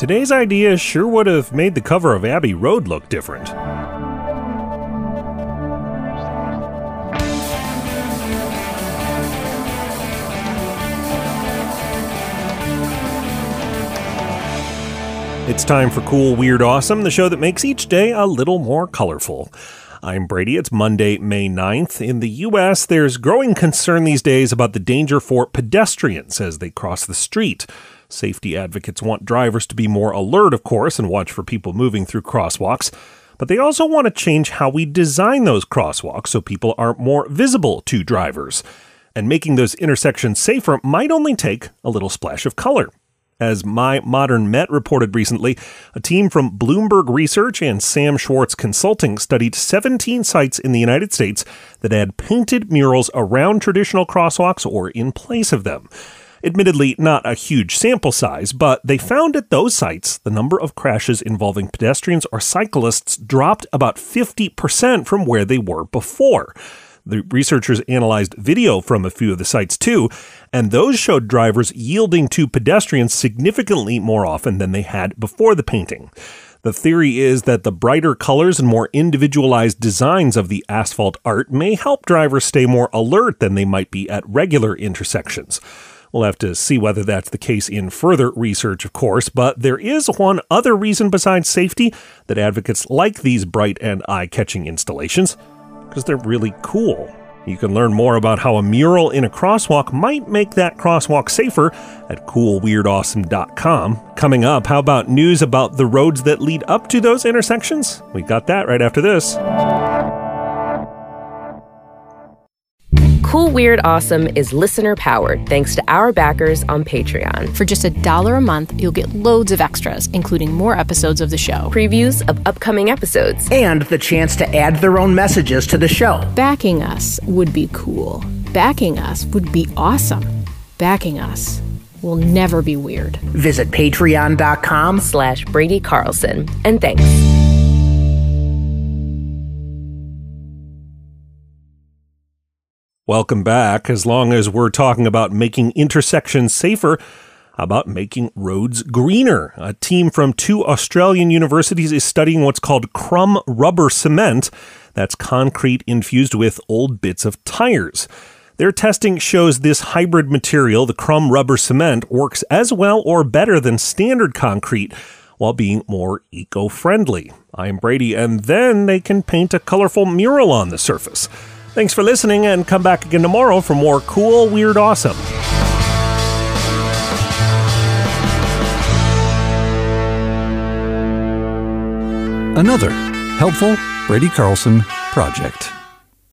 Today's idea sure would have made the cover of Abbey Road look different. It's time for Cool, Weird, Awesome, the show that makes each day a little more colorful. I'm Brady. It's Monday, May 9th. In the U.S., there's growing concern these days about the danger for pedestrians as they cross the street. Safety advocates want drivers to be more alert, of course, and watch for people moving through crosswalks. But they also want to change how we design those crosswalks so people are more visible to drivers. And making those intersections safer might only take a little splash of color. As My Modern Met reported recently, a team from Bloomberg Research and Sam Schwartz Consulting studied 17 sites in the United States that had painted murals around traditional crosswalks or in place of them. Admittedly, not a huge sample size, but they found at those sites the number of crashes involving pedestrians or cyclists dropped about 50% from where they were before. The researchers analyzed video from a few of the sites too, and those showed drivers yielding to pedestrians significantly more often than they had before the painting. The theory is that the brighter colors and more individualized designs of the asphalt art may help drivers stay more alert than they might be at regular intersections. We'll have to see whether that's the case in further research, of course, but there is one other reason besides safety that advocates like these bright and eye catching installations because they're really cool. You can learn more about how a mural in a crosswalk might make that crosswalk safer at coolweirdawesome.com. Coming up, how about news about the roads that lead up to those intersections? We got that right after this. Cool Weird Awesome is listener powered thanks to our backers on Patreon. For just a dollar a month, you'll get loads of extras, including more episodes of the show, previews of upcoming episodes, and the chance to add their own messages to the show. Backing us would be cool. Backing us would be awesome. Backing us will never be weird. Visit patreon.com slash Brady Carlson. And thanks. Welcome back. As long as we're talking about making intersections safer, about making roads greener? A team from two Australian universities is studying what's called crumb rubber cement. That's concrete infused with old bits of tires. Their testing shows this hybrid material, the crumb rubber cement, works as well or better than standard concrete while being more eco friendly. I'm Brady, and then they can paint a colorful mural on the surface. Thanks for listening, and come back again tomorrow for more cool, weird, awesome. Another helpful Brady Carlson project.